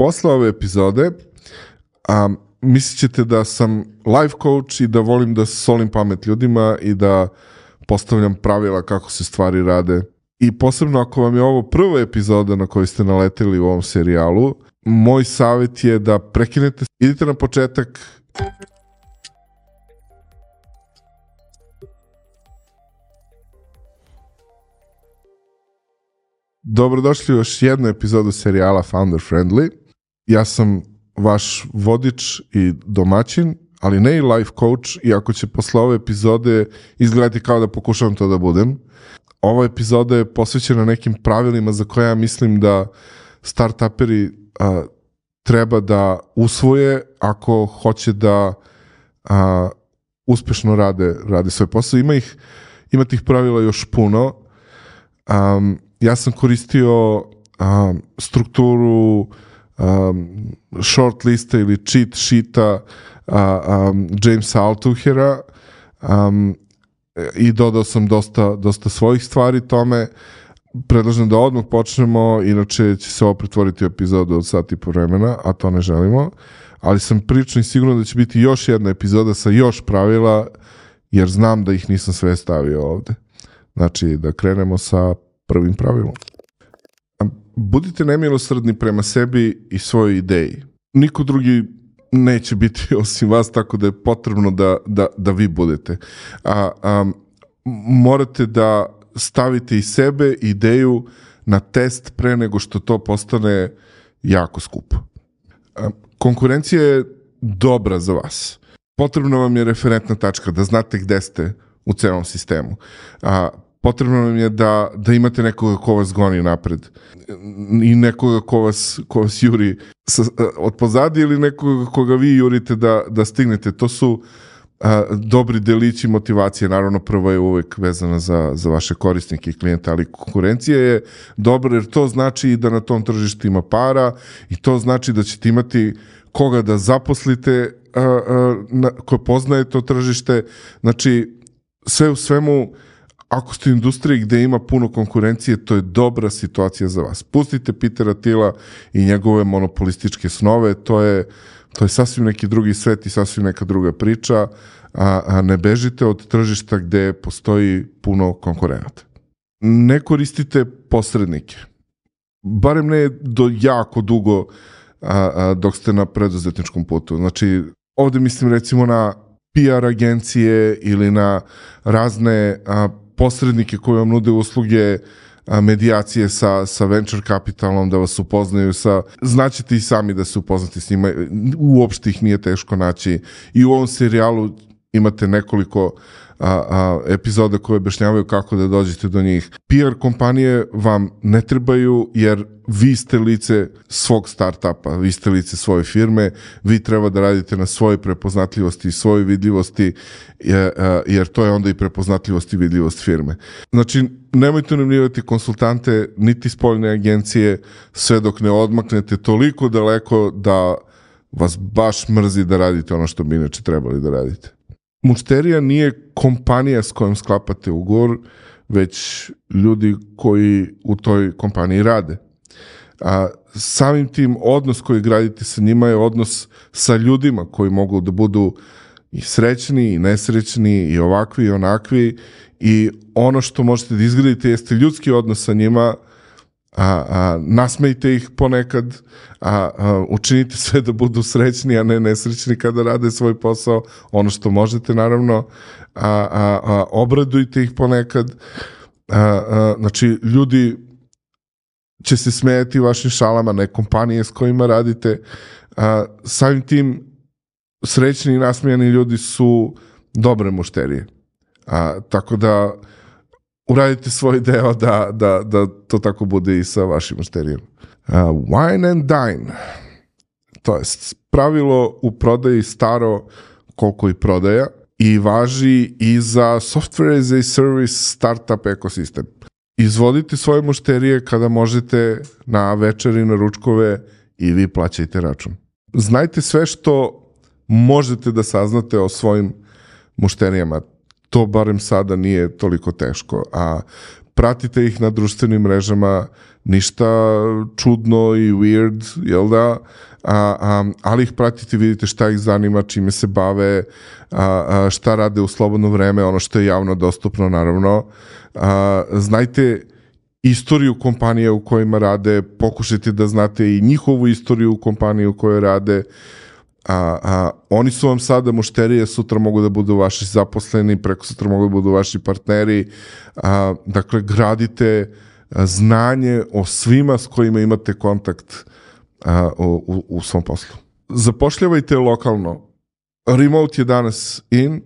Posle ove epizode a, mislit ćete da sam life coach i da volim da solim pamet ljudima i da postavljam pravila kako se stvari rade. I posebno ako vam je ovo prva epizoda na kojoj ste naleteli u ovom serijalu, moj savjet je da prekinete, idite na početak Dobrodošli u još jednu epizodu serijala Founder Friendly. Ja sam vaš vodič i domaćin, ali ne i life coach, iako će posle ove epizode izgledati kao da pokušavam to da budem. Ova epizoda je posvećena nekim pravilima za koje ja mislim da startuperi a, treba da usvoje ako hoće da a, uspešno rade, rade svoj posao. Ima ih, ima tih pravila još puno. Um, ja sam koristio um, strukturu um, short lista ili cheat sheeta uh, um, Jamesa Altuhera um, i dodao sam dosta, dosta svojih stvari tome. Predlažem da odmah počnemo, inače će se ovo pretvoriti u epizodu od sati po vremena, a to ne želimo. Ali sam prilično i sigurno da će biti još jedna epizoda sa još pravila, jer znam da ih nisam sve stavio ovde. Znači, da krenemo sa prvim pravilom. Budite nemilosrdni prema sebi i svojoj ideji. Niko drugi neće biti osim vas, tako da je potrebno da, da, da vi budete. A, a, morate da stavite i sebe, ideju na test pre nego što to postane jako skupo. A, konkurencija je dobra za vas. Potrebna vam je referentna tačka, da znate gde ste u celom sistemu. A, potrebno vam je da, da imate nekoga ko vas goni napred i nekoga ko vas, ko vas juri sa, od pozadi ili nekoga koga vi jurite da, da stignete. To su a, dobri delići motivacije. Naravno, prva je uvek vezana za, za vaše korisnike i klijente, ali konkurencija je dobra jer to znači da na tom tržištu ima para i to znači da ćete imati koga da zaposlite a, a, na, ko poznaje to tržište. Znači, sve u svemu ako ste u industriji gde ima puno konkurencije, to je dobra situacija za vas. Pustite Pitera Tila i njegove monopolističke snove, to je, to je sasvim neki drugi svet i sasvim neka druga priča, a, a ne bežite od tržišta gde postoji puno konkurenata. Ne koristite posrednike. Barem ne do jako dugo a, a, dok ste na preduzetničkom putu. Znači, ovde mislim recimo na PR agencije ili na razne a, posrednike koji vam nude usluge medijacije sa, sa venture capitalom, da vas upoznaju sa, znaćete i sami da se upoznate s njima, uopšte ih nije teško naći. I u ovom serijalu imate nekoliko a, a, epizoda koje objašnjavaju kako da dođete do njih. PR kompanije vam ne trebaju jer vi ste lice svog startupa, vi ste lice svoje firme, vi treba da radite na svojoj prepoznatljivosti i svojoj vidljivosti jer to je onda i prepoznatljivost i vidljivost firme. Znači, nemojte unimljivati konsultante niti spoljne agencije sve dok ne odmaknete toliko daleko da vas baš mrzi da radite ono što bi inače trebali da radite. Mušterija nije kompanija s kojom sklapate ugovor, već ljudi koji u toj kompaniji rade. A samim tim odnos koji gradite sa njima je odnos sa ljudima koji mogu da budu i srećni i nesrećni i ovakvi i onakvi i ono što možete da izgradite jeste ljudski odnos sa njima a, a, nasmejte ih ponekad, a, a, učinite sve da budu srećni, a ne nesrećni kada rade svoj posao, ono što možete naravno, a, a, a, obradujte ih ponekad, a, a, znači ljudi će se smejati vašim šalama, ne kompanije s kojima radite, a, samim tim srećni i nasmijani ljudi su dobre mušterije. A, tako da uradite svoj deo da, da, da to tako bude i sa vašim masterijom. Uh, wine and dine. To je pravilo u prodaji staro koliko i prodaja i važi i za software as a service startup ekosistem. Izvodite svoje mušterije kada možete na večeri, na ručkove i vi plaćajte račun. Znajte sve što možete da saznate o svojim mušterijama to barem sada nije toliko teško. A pratite ih na društvenim mrežama, ništa čudno i weird, jel da? A, a, ali ih pratite, vidite šta ih zanima, čime se bave, a, a, šta rade u slobodno vreme, ono što je javno dostupno, naravno. A, znajte istoriju kompanije u kojima rade, pokušajte da znate i njihovu istoriju kompanije u kojoj rade, a, a oni su vam sada mušterije, sutra mogu da budu vaši zaposleni, preko sutra mogu da budu vaši partneri, a, dakle gradite znanje o svima s kojima imate kontakt a, u, u svom poslu. Zapošljavajte lokalno. Remote je danas in,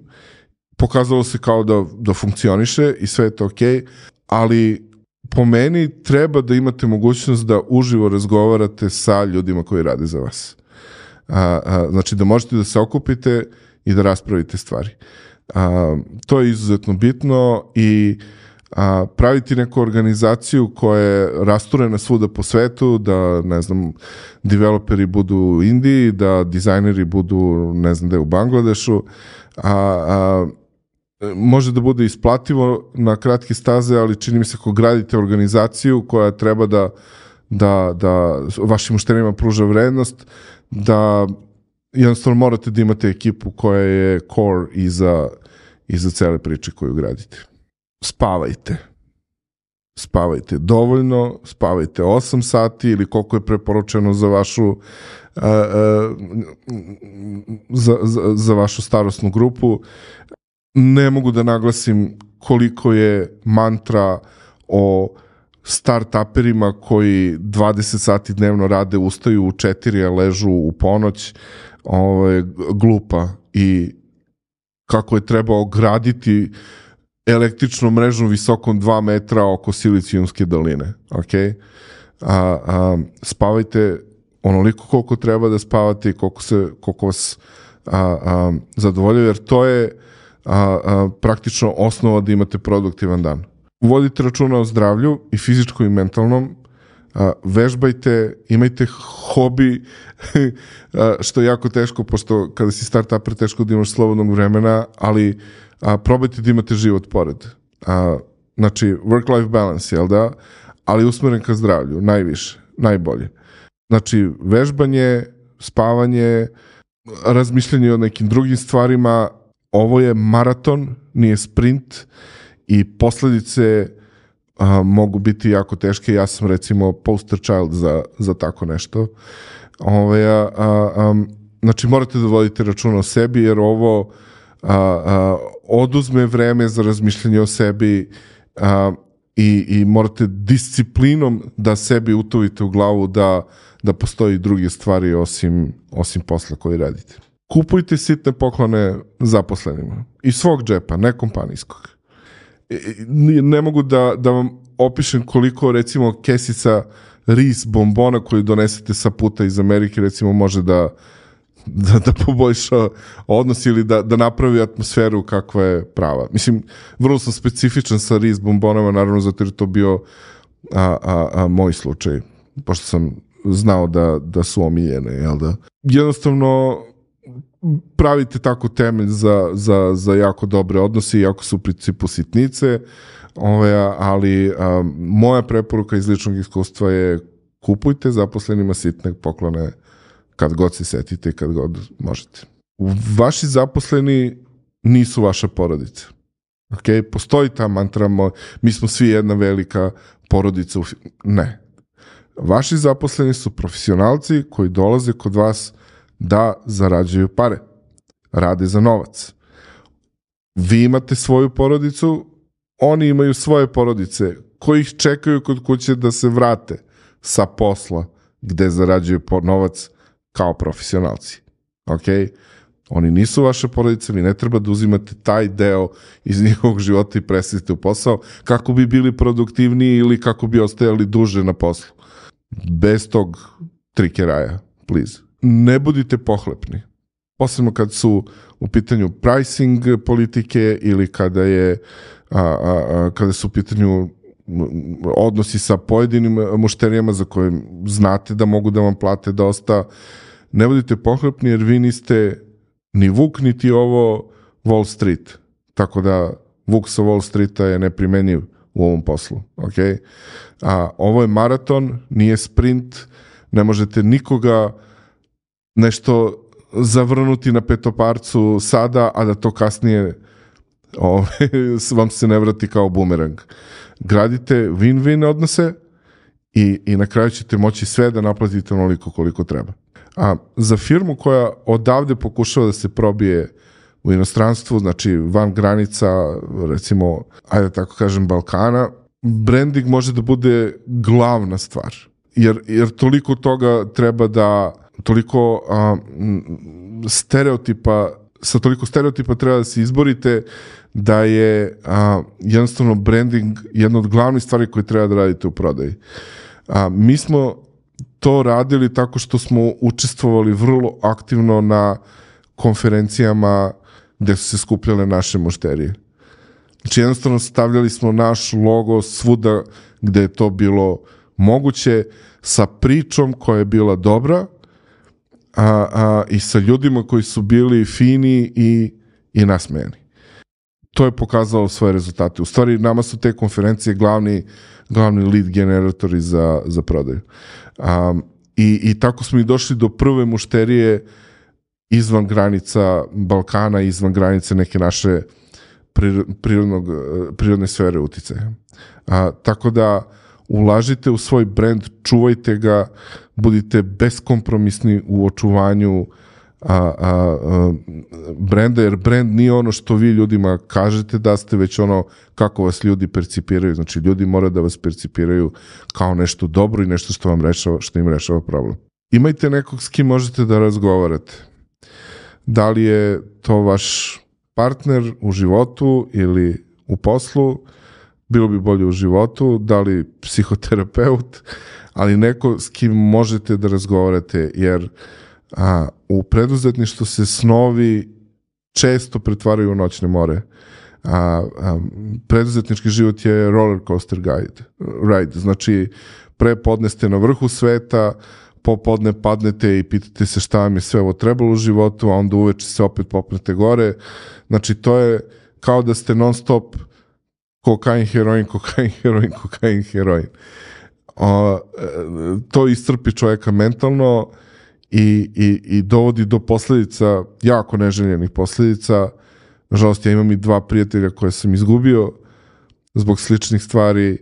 pokazalo se kao da, da funkcioniše i sve je to okej, okay, ali po meni treba da imate mogućnost da uživo razgovarate sa ljudima koji rade za vas. A, a, znači da možete da se okupite i da raspravite stvari. A, to je izuzetno bitno i a, praviti neku organizaciju koja je rasturena svuda po svetu, da, ne znam, developeri budu u Indiji, da dizajneri budu, ne znam, da je u Bangladešu, a, a može da bude isplativo na kratke staze, ali čini mi se ako gradite organizaciju koja treba da, da, da vašim mušterima pruža vrednost, da jednostavno morate da imate ekipu koja je core iza, iza cele priče koju gradite. Spavajte. Spavajte dovoljno, spavajte 8 sati ili koliko je preporučeno za vašu a, a, za, za, za vašu starostnu grupu. Ne mogu da naglasim koliko je mantra o start-uperima koji 20 sati dnevno rade, ustaju u 4, a ležu u ponoć, ovaj, glupa i kako je trebao graditi električnu mrežu visokom 2 metra oko Silicijumske doline. Ok? A, a, spavajte onoliko koliko treba da spavate i koliko, se, koliko vas a, a, zadovoljuje, jer to je a, a, praktično osnova da imate produktivan dan vodite računa o zdravlju i fizičkom i mentalnom, a, vežbajte, imajte hobi, a, što je jako teško, pošto kada si start-uper teško da imaš slobodnog vremena, ali a, probajte da imate život pored. A, znači, work-life balance, jel da? Ali usmeren ka zdravlju, najviše, najbolje. Znači, vežbanje, spavanje, razmišljanje o nekim drugim stvarima, ovo je maraton, nije sprint, i posledice a, mogu biti jako teške. Ja sam recimo poster child za, za tako nešto. Ove, a, a, a, znači morate da vodite računa o sebi jer ovo a, a, oduzme vreme za razmišljanje o sebi a, i, i morate disciplinom da sebi utovite u glavu da, da postoji druge stvari osim, osim posla koji radite. Kupujte sitne poklone zaposlenima. Iz svog džepa, ne kompanijskog ne mogu da, da vam opišem koliko recimo kesica ris bombona koju donesete sa puta iz Amerike recimo može da da, da poboljša odnos ili da, da napravi atmosferu kakva je prava. Mislim, vrlo sam specifičan sa ris bombonama, naravno zato jer to bio a, a, a, moj slučaj, pošto sam znao da, da su omiljene, jel da? Jednostavno, pravite tako temelj za, za, za jako dobre odnose, iako su u principu sitnice, ove, ali a, moja preporuka iz ličnog iskustva je kupujte zaposlenima sitne poklone kad god se setite i kad god možete. Vaši zaposleni nisu vaša porodica. Ok, postoji ta mantra, mi smo svi jedna velika porodica. U... Ne. Vaši zaposleni su profesionalci koji dolaze kod vas da zarađuju pare. Rade za novac. Vi imate svoju porodicu, oni imaju svoje porodice koji ih čekaju kod kuće da se vrate sa posla gde zarađuju novac kao profesionalci. Ok? Oni nisu vaše porodice, vi ne treba da uzimate taj deo iz njihovog života i preselite u posao kako bi bili produktivniji ili kako bi ostajali duže na poslu. Bez tog trikeraja, please ne budite pohlepni. Posebno kad su u pitanju pricing politike ili kada je a, a, a, kada su u pitanju odnosi sa pojedinim mušterijama za koje znate da mogu da vam plate dosta. Ne budite pohlepni jer vi niste ni Vuk niti ovo Wall Street. Tako da Vuk sa Wall Streeta je neprimenjiv u ovom poslu. Okay? A, ovo je maraton, nije sprint, ne možete nikoga nešto zavrnuti na petoparcu sada, a da to kasnije ove, vam se ne vrati kao bumerang. Gradite win-win odnose i, i na kraju ćete moći sve da naplatite onoliko koliko treba. A za firmu koja odavde pokušava da se probije u inostranstvu, znači van granica, recimo, ajde tako kažem, Balkana, branding može da bude glavna stvar. Jer, jer toliko toga treba da, toliko a, stereotipa, sa toliko stereotipa treba da se izborite da je a, jednostavno branding jedna od glavnih stvari koje treba da radite u prodaji. A, mi smo to radili tako što smo učestvovali vrlo aktivno na konferencijama gde su se skupljale naše mušterije. Znači jednostavno stavljali smo naš logo svuda gde je to bilo moguće sa pričom koja je bila dobra a, a, i sa ljudima koji su bili fini i, i nasmejani. To je pokazalo svoje rezultate. U stvari, nama su te konferencije glavni, glavni lead generatori za, za prodaju. Um, i, I tako smo i došli do prve mušterije izvan granica Balkana, izvan granice neke naše prirodnog, prirodne sfere uticaja. A, tako da ulažite u svoj brand, čuvajte ga, budite beskompromisni u očuvanju a, a, a, brenda, jer brand nije ono što vi ljudima kažete da ste, već ono kako vas ljudi percipiraju. Znači, ljudi mora da vas percipiraju kao nešto dobro i nešto što vam rešava, što im rešava problem. Imajte nekog s kim možete da razgovarate. Da li je to vaš partner u životu ili u poslu, bilo bi bolje u životu, da li psihoterapeut, ali neko s kim možete da razgovarate, jer a, u preduzetništvu se snovi često pretvaraju u noćne more. A, a, preduzetnički život je roller coaster guide, ride, znači pre podneste na vrhu sveta, popodne padnete i pitate se šta vam je sve ovo trebalo u životu, a onda uveče se opet popnete gore. Znači, to je kao da ste non stop kokain, heroin, kokain, heroin, kokain, heroin. O, e, to istrpi čovjeka mentalno i, i, i dovodi do posledica, jako neželjenih posledica. Nažalost, ja imam i dva prijatelja koje sam izgubio zbog sličnih stvari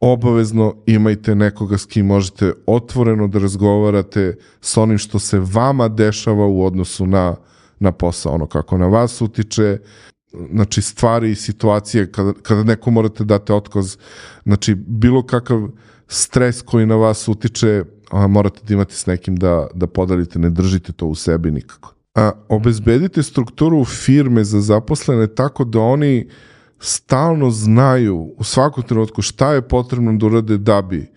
obavezno imajte nekoga s kim možete otvoreno da razgovarate s onim što se vama dešava u odnosu na, na posao, ono kako na vas utiče, znači stvari i situacije kada, kada neko morate date otkaz, znači bilo kakav stres koji na vas utiče, a, morate da imate s nekim da, da podelite, ne držite to u sebi nikako. A, obezbedite strukturu firme za zaposlene tako da oni uh, stalno znaju u svakom trenutku šta je potrebno da urade da bi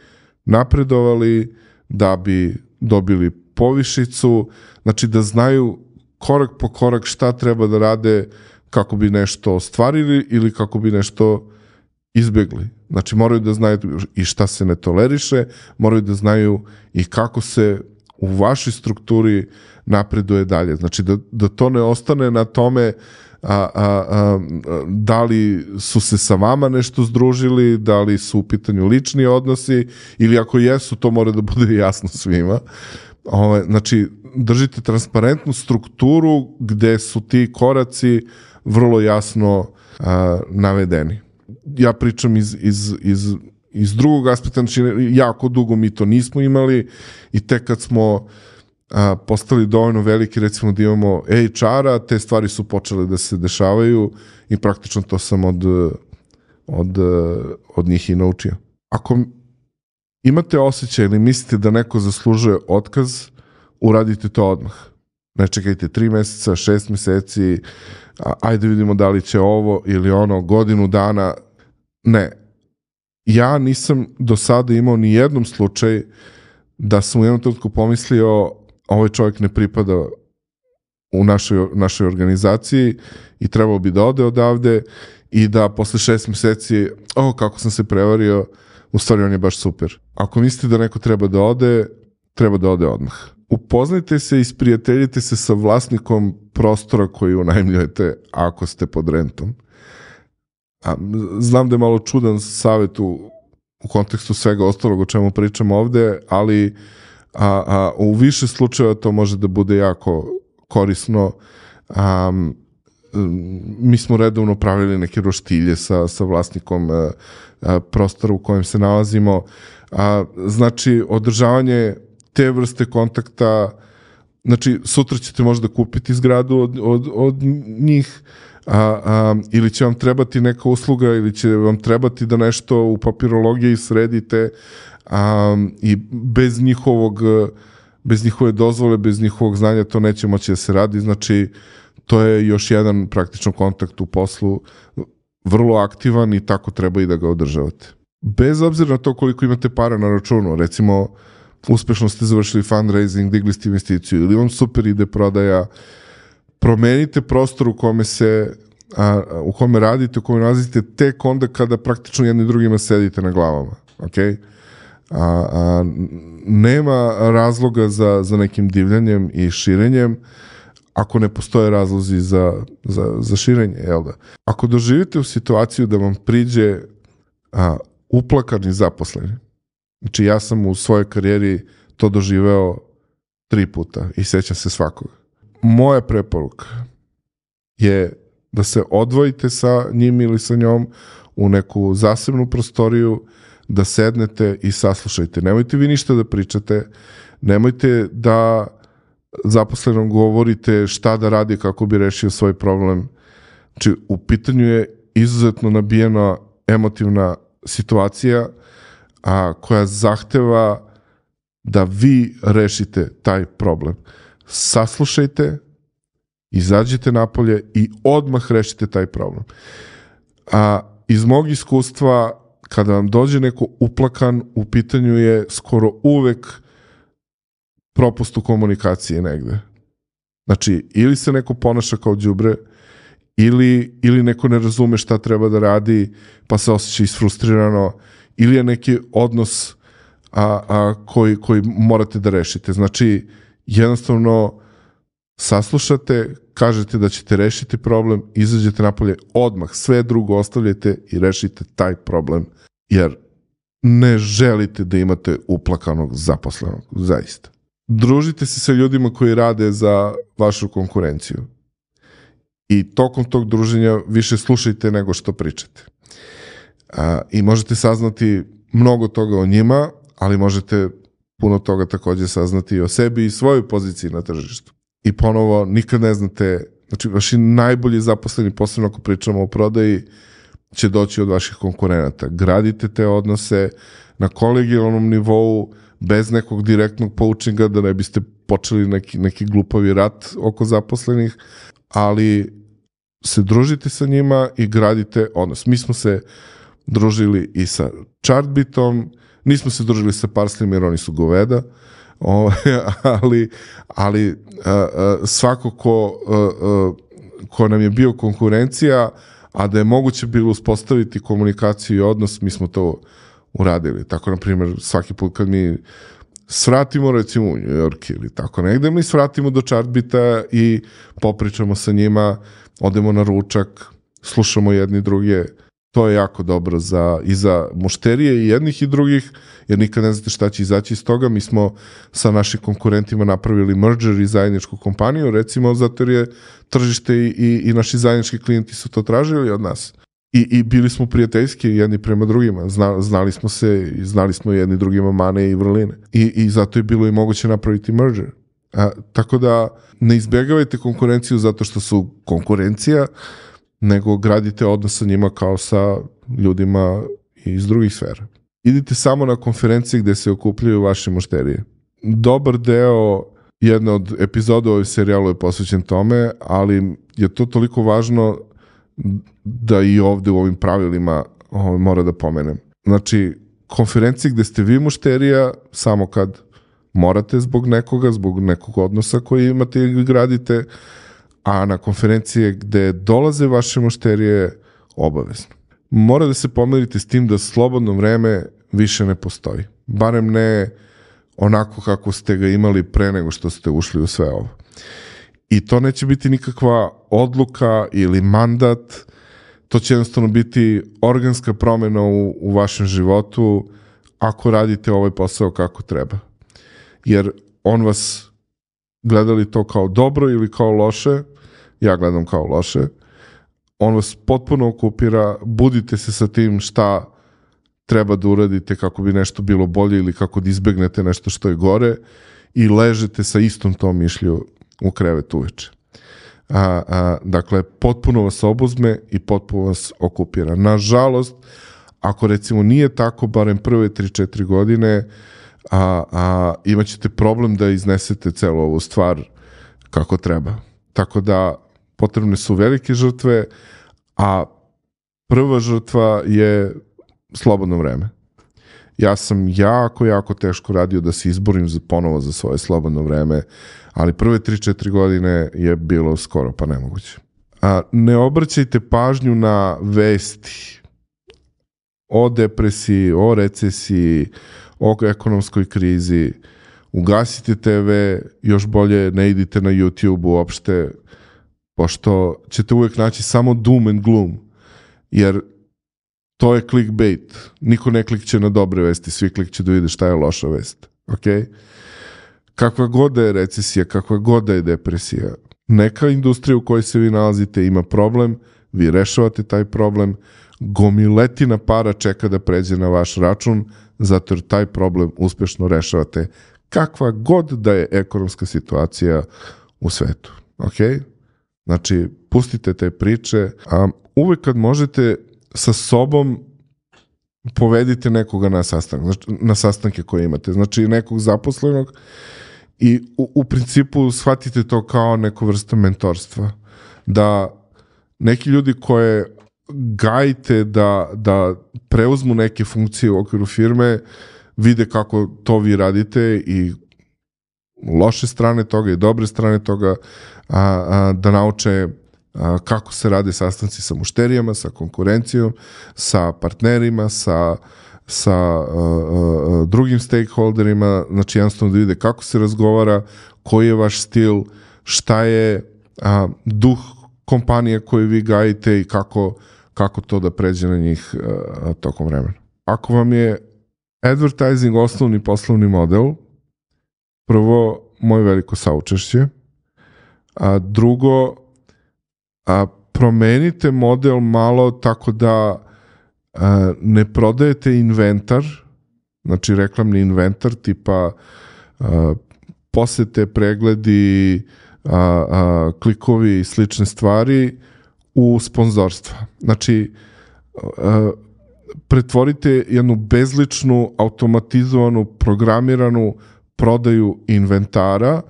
napredovali, da bi dobili povišicu, znači da znaju korak po korak šta treba da rade kako bi nešto ostvarili ili kako bi nešto izbjegli. Znači moraju da znaju i šta se ne toleriše, moraju da znaju i kako se u vašoj strukturi napreduje dalje. Znači da, da to ne ostane na tome a, a, a, da li su se sa vama nešto združili, da li su u pitanju lični odnosi ili ako jesu, to mora da bude jasno svima. Ove, znači, držite transparentnu strukturu gde su ti koraci vrlo jasno a, navedeni. Ja pričam iz, iz, iz, iz drugog aspekta, znači jako dugo mi to nismo imali i tek kad smo a, postali dovoljno veliki, recimo da imamo HR-a, te stvari su počele da se dešavaju i praktično to sam od, od, od njih i naučio. Ako imate osjećaj ili mislite da neko zaslužuje otkaz, uradite to odmah. Ne čekajte tri meseca, šest meseci, ajde vidimo da li će ovo ili ono, godinu dana. Ne. Ja nisam do sada imao ni jednom slučaj da sam u jednom trenutku pomislio ovaj čovjek ne pripada u našoj, našoj organizaciji i trebalo bi da ode odavde i da posle šest meseci, o, kako sam se prevario, u stvari on je baš super. Ako mislite da neko treba da ode, treba da ode odmah. Upoznajte se i sprijateljite se sa vlasnikom prostora koji unajmljujete ako ste pod rentom. a, znam da je malo čudan savjet u, u kontekstu svega ostalog o čemu pričamo ovde, ali a, a, u više slučajeva to može da bude jako korisno. Um, mi smo redovno pravili neke roštilje sa, sa vlasnikom a, a, prostora u kojem se nalazimo. A, znači, održavanje te vrste kontakta, znači, sutra ćete možda kupiti zgradu od, od, od njih, a, a, ili će vam trebati neka usluga ili će vam trebati da nešto u papirologiji sredite a, i bez njihovog bez njihove dozvole, bez njihovog znanja to neće moći da se radi, znači to je još jedan praktično kontakt u poslu vrlo aktivan i tako treba i da ga održavate. Bez obzira na to koliko imate para na računu, recimo uspešno ste završili fundraising, digli ste investiciju ili vam super ide prodaja, promenite prostor u kome se a, u kome radite, u kome nalazite tek onda kada praktično jedni drugima sedite na glavama. Ok? A, a, nema razloga za, za nekim divljanjem i širenjem ako ne postoje razlozi za, za, za širenje, jel da? Ako doživite u situaciju da vam priđe a, uplakani zaposleni, znači ja sam u svojoj karijeri to doživeo tri puta i sećam se svakog. Moja preporuka je da se odvojite sa njim ili sa njom u neku zasebnu prostoriju, da sednete i saslušajte. Nemojte vi ništa da pričate, nemojte da zaposlenom govorite šta da radi kako bi rešio svoj problem. Znači, u pitanju je izuzetno nabijena emotivna situacija a, koja zahteva da vi rešite taj problem. Saslušajte, izađite napolje i odmah rešite taj problem. A iz mog iskustva, kada vam dođe neko uplakan, u pitanju je skoro uvek propust u komunikaciji negde. Znači, ili se neko ponaša kao đubre, ili, ili neko ne razume šta treba da radi, pa se osjeća isfrustrirano, ili je neki odnos a, a, koji, koji morate da rešite. Znači, jednostavno saslušate, kažete da ćete rešiti problem, izađete napolje odmah, sve drugo ostavljate i rešite taj problem, jer ne želite da imate uplakanog zaposlenog, zaista. Družite se sa ljudima koji rade za vašu konkurenciju. I tokom tog druženja više slušajte nego što pričate. A, I možete saznati mnogo toga o njima, ali možete puno toga takođe saznati i o sebi i svojoj poziciji na tržištu. I ponovo, nikad ne znate, znači vaši najbolji zaposleni, posebno ako pričamo o prodaji, će doći od vaših konkurenata. Gradite te odnose na kolegijalnom nivou, bez nekog direktnog poučinga, da ne biste počeli neki, neki glupavi rat oko zaposlenih, ali se družite sa njima i gradite odnos. Mi smo se družili i sa Chartbitom, nismo se družili sa Parslim jer oni su goveda, o, ali, ali svako ko, ko nam je bio konkurencija, a da je moguće bilo uspostaviti komunikaciju i odnos, mi smo to uradili. Tako, na primjer, svaki put kad mi svratimo recimo u New York ili tako negde, mi svratimo do Chartbita i popričamo sa njima, odemo na ručak, slušamo jedni druge, to je jako dobro za, i za mušterije i jednih i drugih, jer nikad ne znate šta će izaći iz toga. Mi smo sa našim konkurentima napravili merger i zajedničku kompaniju, recimo zato jer je tržište i, i, i naši zajednički klijenti su to tražili od nas. I, I bili smo prijateljski jedni prema drugima. Zna, znali smo se i znali smo jedni drugima mane i vrline. I, I zato je bilo i moguće napraviti merger. A, tako da ne izbjegavajte konkurenciju zato što su konkurencija, nego gradite odnos sa njima kao sa ljudima iz drugih sfera. Idite samo na konferencije gde se okupljaju vaše mušterije. Dobar deo jedna od epizoda ovoj serijalu je posvećen tome, ali je to toliko važno da i ovde u ovim pravilima ovaj, mora da pomenem. Znači, konferencije gde ste vi mušterija samo kad morate zbog nekoga, zbog nekog odnosa koji imate i gradite, a na konferencije gde dolaze vaše mušterije obavezno. Mora da se pomerite s tim da slobodno vreme više ne postoji. Barem ne onako kako ste ga imali pre nego što ste ušli u sve ovo. I to neće biti nikakva odluka ili mandat, to će jednostavno biti organska promena u, u vašem životu ako radite ovaj posao kako treba. Jer on vas gledali to kao dobro ili kao loše, ja gledam kao loše, on vas potpuno okupira, budite se sa tim šta treba da uradite kako bi nešto bilo bolje ili kako da izbegnete nešto što je gore i ležete sa istom tom mišlju u krevet uveče. A, a, dakle, potpuno vas obuzme i potpuno vas okupira. Nažalost, ako recimo nije tako, barem prve 3-4 godine, a, a imaćete problem da iznesete celu ovu stvar kako treba. Tako da potrebne su velike žrtve, a prva žrtva je slobodno vreme. Ja sam jako, jako teško radio da se izborim za, ponovo za svoje slobodno vreme, ali prve 3-4 godine je bilo skoro pa nemoguće. A, ne obraćajte pažnju na vesti o depresiji, o recesiji, o ekonomskoj krizi, ugasite TV, još bolje ne idite na YouTube uopšte, pošto ćete uvek naći samo doom and gloom, jer to je clickbait. Niko ne klikće na dobre vesti, svi klikće da vide šta je loša vest. Ok? Kakva god da je recesija, kakva god da je depresija, neka industrija u kojoj se vi nalazite ima problem, vi rešavate taj problem, gomiletina para čeka da pređe na vaš račun, zato jer taj problem uspešno rešavate kakva god da je ekonomska situacija u svetu. Ok? Znači, pustite te priče, a uvek kad možete sa sobom povedite nekoga na sastanak, znači, na sastanke koje imate, znači nekog zaposlenog i u, u principu shvatite to kao neku vrstu mentorstva. Da neki ljudi koje gajite da, da preuzmu neke funkcije u okviru firme, vide kako to vi radite i loše strane toga i dobre strane toga, a, a, da nauče kako se rade sastanci sa mušterijama, sa konkurencijom, sa partnerima, sa sa a, drugim stakeholderima, znači jednostavno da vide kako se razgovara, koji je vaš stil, šta je duh kompanije koju vi gajite i kako, kako to da pređe na njih a, tokom vremena. Ako vam je advertising osnovni poslovni model, prvo, moje veliko saučešće, a drugo, a promenite model malo tako da a, ne prodajete inventar, znači reklamni inventar tipa a, posete, pregledi, a, a, klikovi i slične stvari u sponzorstva. Znači, a, pretvorite jednu bezličnu, automatizovanu, programiranu prodaju inventara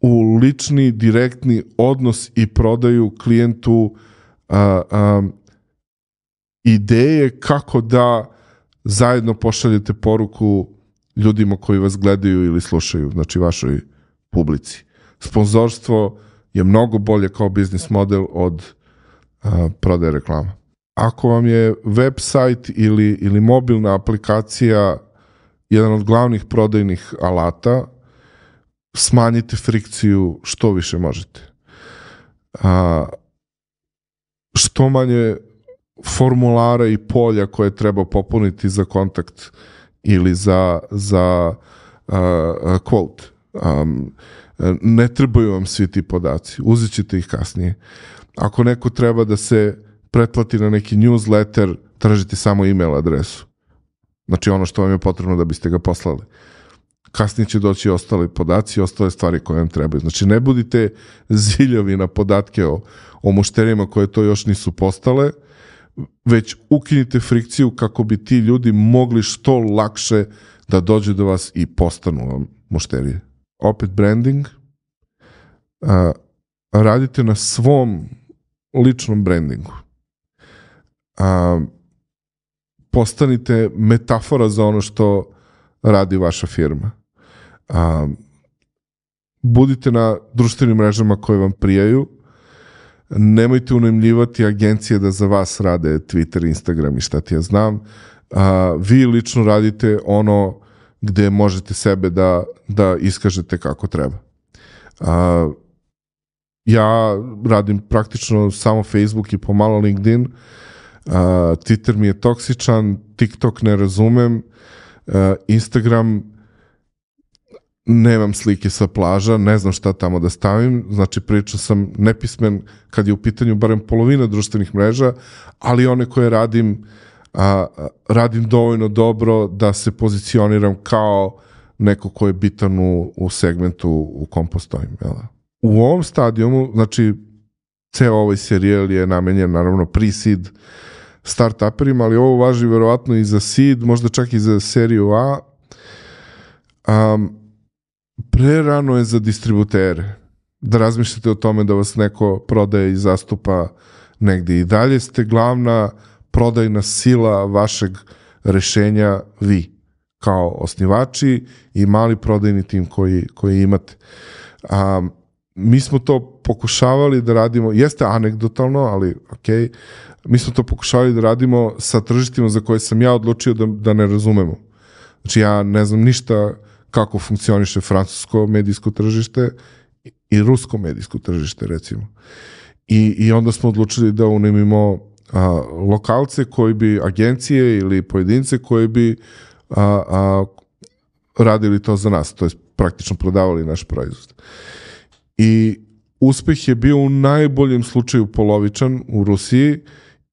u lični, direktni odnos i prodaju klijentu a, a, ideje kako da zajedno pošaljete poruku ljudima koji vas gledaju ili slušaju, znači vašoj publici. Sponzorstvo je mnogo bolje kao biznis model od a, prodaje reklama. Ako vam je website ili, ili mobilna aplikacija jedan od glavnih prodajnih alata, smanjite frikciju što više možete. A, što manje formulara i polja koje treba popuniti za kontakt ili za, za a, quote. Um, ne trebaju vam svi ti podaci, uzet ćete ih kasnije. Ako neko treba da se pretplati na neki newsletter, tražite samo email adresu. Znači ono što vam je potrebno da biste ga poslali. Kasnije će doći ostali podaci i ostale stvari koje vam trebaju. Znači ne budite ziljovi na podatke o, o mušterijama koje to još nisu postale, već ukinite frikciju kako bi ti ljudi mogli što lakše da dođu do vas i postanu vam mušterije. Opet branding. A, radite na svom ličnom brandingu. A, postanite metafora za ono što radi vaša firma. A, budite na društvenim mrežama koje vam prijaju, nemojte unemljivati agencije da za vas rade Twitter, Instagram i šta ti ja znam. A, vi lično radite ono gde možete sebe da, da iskažete kako treba. A, ja radim praktično samo Facebook i pomalo LinkedIn. Uh, Twitter mi je toksičan, TikTok ne razumem, uh, Instagram nemam slike sa plaža, ne znam šta tamo da stavim, znači pričao sam nepismen kad je u pitanju barem polovina društvenih mreža, ali one koje radim a, radim dovoljno dobro da se pozicioniram kao neko ko je bitan u, u segmentu u kom postojim. Jel? Da? U ovom stadijumu, znači, ceo ovaj serijel je namenjen naravno pre-seed start-uperima, ali ovo važi verovatno i za seed, možda čak i za seriju A. Um, prerano je za distributere da razmišljate o tome da vas neko prodaje i zastupa negde i dalje ste glavna prodajna sila vašeg rešenja vi kao osnivači i mali prodajni tim koji, koji imate. Um, mi smo to pokušavali da radimo, jeste anegdotalno, ali ok, mi smo to pokušavali da radimo sa tržištima za koje sam ja odlučio da, da ne razumemo. Znači ja ne znam ništa kako funkcioniše francusko medijsko tržište i rusko medijsko tržište recimo. I, i onda smo odlučili da unemimo a, lokalce koji bi, agencije ili pojedince koji bi a, a, radili to za nas, to je praktično prodavali naš proizvod i uspeh je bio u najboljem slučaju polovičan u Rusiji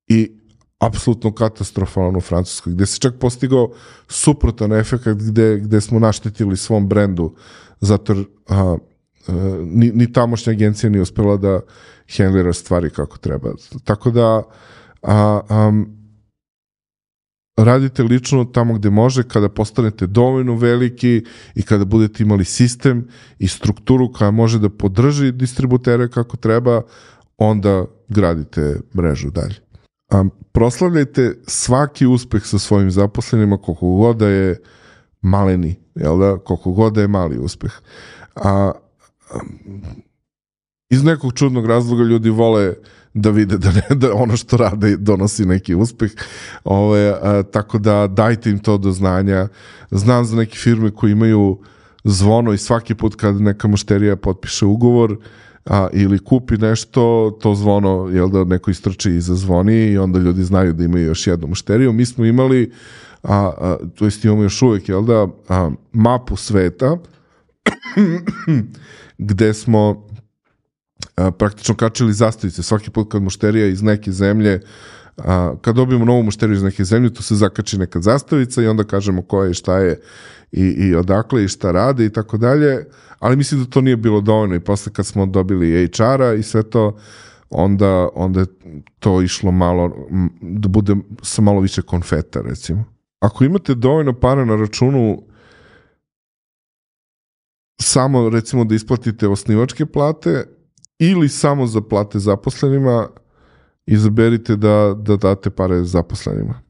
i apsolutno katastrofalan u Francuskoj, gde se čak postigao suprotan efekt gde, gde smo naštetili svom brendu, zato a, a, ni, ni tamošnja agencija nije uspela da handlira stvari kako treba. Tako da a, a, radite lično tamo gde može, kada postanete dovoljno veliki i kada budete imali sistem i strukturu koja može da podrži distributere kako treba, onda gradite mrežu dalje. A, proslavljajte svaki uspeh sa svojim zaposlenima koliko god da je maleni, jel da? Koliko god da je mali uspeh. A, a iz nekog čudnog razloga ljudi vole da vide da, ne, da ono što rade donosi neki uspeh. Ove, a, tako da dajte im to do znanja. Znam za neke firme koji imaju zvono i svaki put kad neka mušterija potpiše ugovor a, ili kupi nešto, to zvono, jel da neko istrči i zazvoni i onda ljudi znaju da imaju još jednu mušteriju. Mi smo imali, a, a, to jest imamo još uvek, jel da, a, mapu sveta gde smo a, praktično kačili zastavice. Svaki put kad mušterija iz neke zemlje a, kad dobijemo novu mušteriju iz neke zemlje, tu se zakači neka zastavica i onda kažemo ko je šta je i, i odakle i šta rade i tako dalje, ali mislim da to nije bilo dovoljno i posle kad smo dobili HR-a i sve to, onda, onda je to išlo malo, da bude sa malo više konfeta, recimo. Ako imate dovoljno para na računu samo, recimo, da isplatite osnivačke plate, ili samo za plate zaposlenima, izaberite da, da date pare zaposlenima.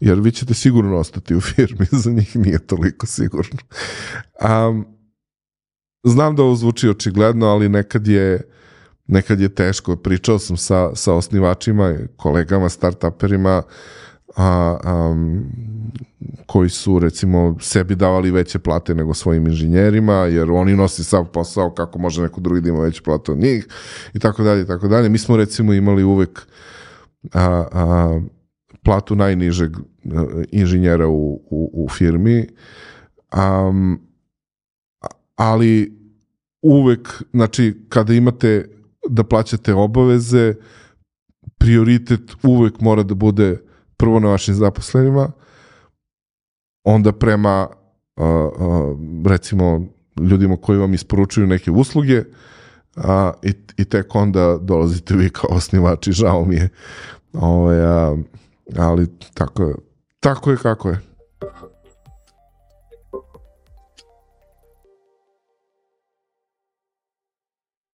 Jer vi ćete sigurno ostati u firmi, za njih nije toliko sigurno. Um, znam da ovo zvuči očigledno, ali nekad je nekad je teško. Pričao sam sa, sa osnivačima, kolegama, startuperima, a, um, koji su recimo sebi davali veće plate nego svojim inženjerima, jer oni nosi sav posao kako može neko drugi da ima veće plate od njih i tako dalje i tako dalje. Mi smo recimo imali uvek a, a, platu najnižeg inženjera u, u, u firmi, um, ali uvek, znači, kada imate da plaćate obaveze, prioritet uvek mora da bude prvo na vašim zaposlenima, onda prema recimo ljudima koji vam isporučuju neke usluge a, i, i tek onda dolazite vi kao osnivači, žao mi je. Ove, ovaj, a, ali tako, tako je kako je.